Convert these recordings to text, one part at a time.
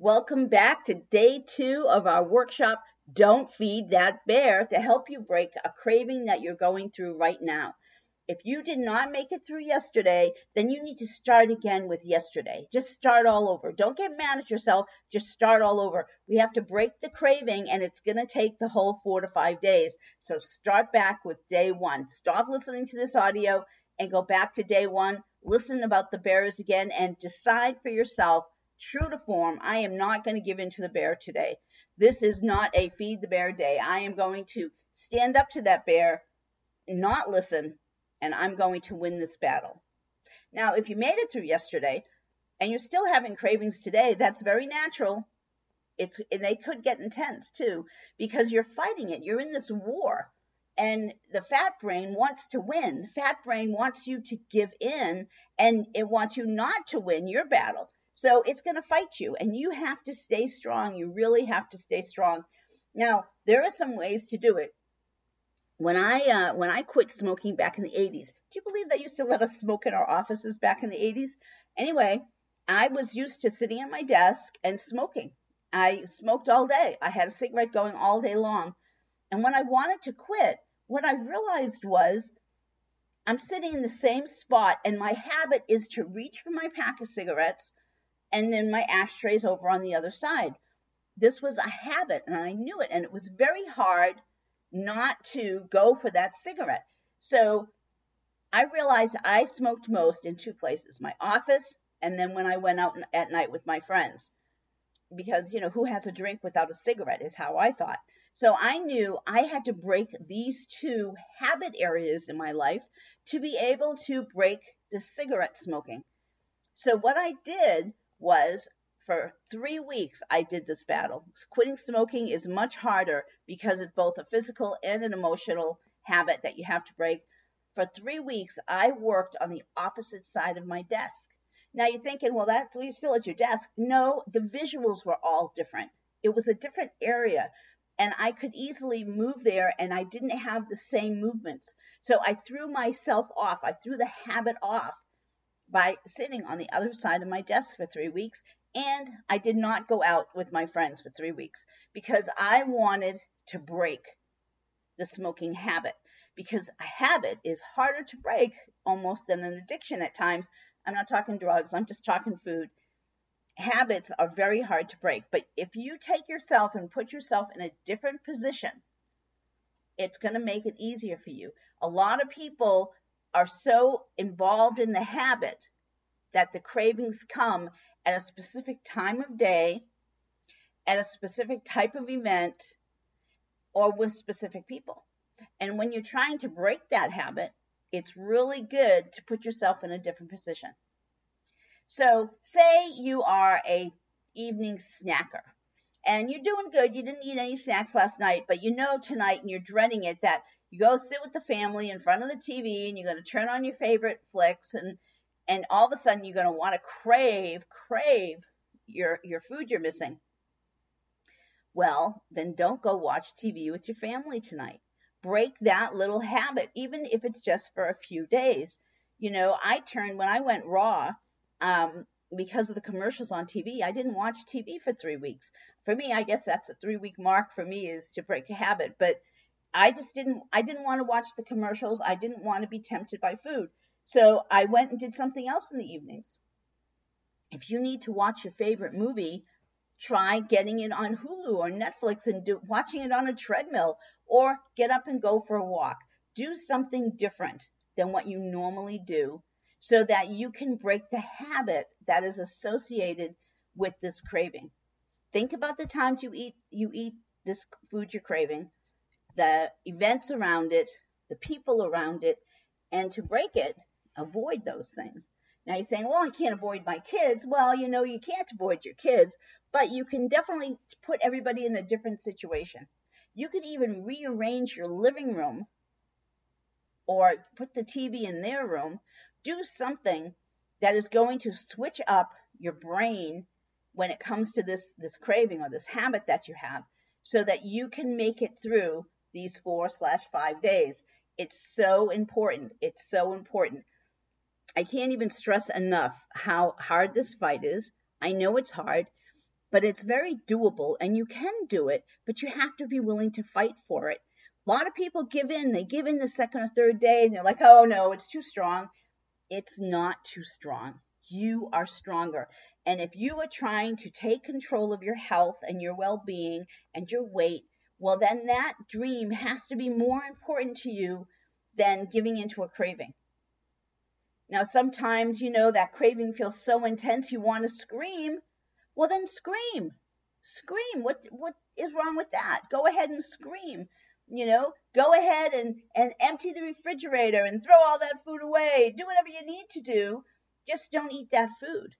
Welcome back to day two of our workshop, Don't Feed That Bear, to help you break a craving that you're going through right now. If you did not make it through yesterday, then you need to start again with yesterday. Just start all over. Don't get mad at yourself. Just start all over. We have to break the craving, and it's going to take the whole four to five days. So start back with day one. Stop listening to this audio and go back to day one. Listen about the bears again and decide for yourself, true to form, I am not going to give in to the bear today. This is not a feed the bear day. I am going to stand up to that bear, not listen, and I'm going to win this battle. Now, if you made it through yesterday and you're still having cravings today, that's very natural. It's and they could get intense too because you're fighting it. You're in this war. And the fat brain wants to win. The fat brain wants you to give in and it wants you not to win your battle. So it's going to fight you and you have to stay strong. You really have to stay strong. Now, there are some ways to do it when I uh, when I quit smoking back in the 80s, do you believe they used to let us smoke in our offices back in the 80s? Anyway, I was used to sitting at my desk and smoking. I smoked all day. I had a cigarette going all day long. And when I wanted to quit, what I realized was I'm sitting in the same spot and my habit is to reach for my pack of cigarettes and then my ashtrays over on the other side. This was a habit and I knew it and it was very hard not to go for that cigarette. So I realized I smoked most in two places my office and then when I went out at night with my friends. Because, you know, who has a drink without a cigarette is how I thought. So I knew I had to break these two habit areas in my life to be able to break the cigarette smoking. So what I did was for three weeks, I did this battle. Quitting smoking is much harder because it's both a physical and an emotional habit that you have to break. For three weeks, I worked on the opposite side of my desk. Now you're thinking, well, that's well, you're still at your desk. No, the visuals were all different. It was a different area, and I could easily move there, and I didn't have the same movements. So I threw myself off. I threw the habit off by sitting on the other side of my desk for three weeks and I did not go out with my friends for three weeks because I wanted to break the smoking habit because a habit is harder to break almost than an addiction at times. I'm not talking drugs, I'm just talking food. Habits are very hard to break, but if you take yourself and put yourself in a different position, it's going to make it easier for you. A lot of people are so involved in the habit that the cravings come at a specific time of day, at a specific type of event, or with specific people. And when you're trying to break that habit, it's really good to put yourself in a different position. So, say you are a evening snacker and you're doing good. You didn't eat any snacks last night, but you know tonight and you're dreading it that you go sit with the family in front of the TV and you're going to turn on your favorite flicks and and all of a sudden you're going to want to crave crave your your food you're missing. Well then don't go watch tv with your family tonight. Break that little habit even if it's just for a few days. You know i turned when i went raw um, because of the commercials on tv i didn't watch tv for three weeks. For me i guess that's a three week mark for me is to break a habit but i just didn't i didn't want to watch the commercials i didn't want to be tempted by food so I went and did something else in the evenings. If you need to watch your favorite movie, try getting it on Hulu or Netflix and do, watching it on a treadmill or get up and go for a walk. Do something different than what you normally do so that you can break the habit that is associated with this craving. Think about the times you eat you eat this food you're craving, the events around it, the people around it, and to break it, avoid those things. Now you're saying, well, I can't avoid my kids. Well, you know, you can't avoid your kids, but you can definitely put everybody in a different situation. You could even rearrange your living room or put the TV in their room. Do something that is going to switch up your brain when it comes to this, this craving or this habit that you have so that you can make it through these four slash five days. It's so important. It's so important. I can't even stress enough how hard this fight is. I know it's hard, but it's very doable and you can do it, but you have to be willing to fight for it. A lot of people give in. They give in the second or third day and they're like, oh no, it's too strong. It's not too strong. You are stronger. And if you are trying to take control of your health and your well being and your weight, well, then that dream has to be more important to you than giving into a craving. Now, sometimes, you know, that craving feels so intense you want to scream. Well, then scream. Scream. What, what is wrong with that? Go ahead and scream. You know, go ahead and, and empty the refrigerator and throw all that food away. Do whatever you need to do. Just don't eat that food.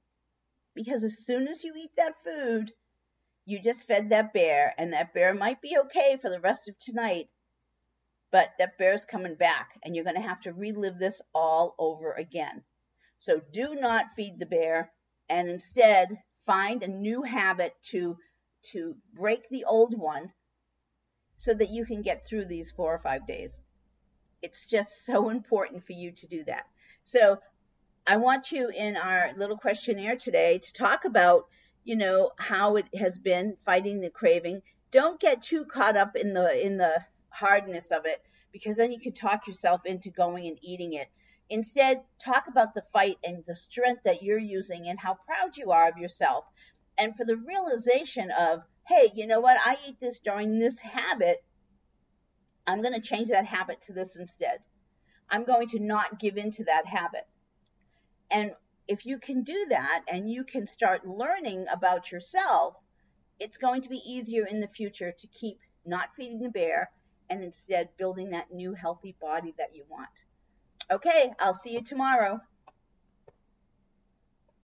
Because as soon as you eat that food, you just fed that bear, and that bear might be okay for the rest of tonight, but that bear's coming back, and you're going to have to relive this all over again. So do not feed the bear, and instead find a new habit to to break the old one so that you can get through these four or five days. It's just so important for you to do that. So I want you in our little questionnaire today to talk about, you know, how it has been fighting the craving. Don't get too caught up in the in the hardness of it because then you could talk yourself into going and eating it. Instead, talk about the fight and the strength that you're using and how proud you are of yourself. And for the realization of, hey, you know what? I eat this during this habit. I'm going to change that habit to this instead. I'm going to not give in to that habit. And if you can do that and you can start learning about yourself, it's going to be easier in the future to keep not feeding the bear and instead building that new healthy body that you want. Okay, I'll see you tomorrow.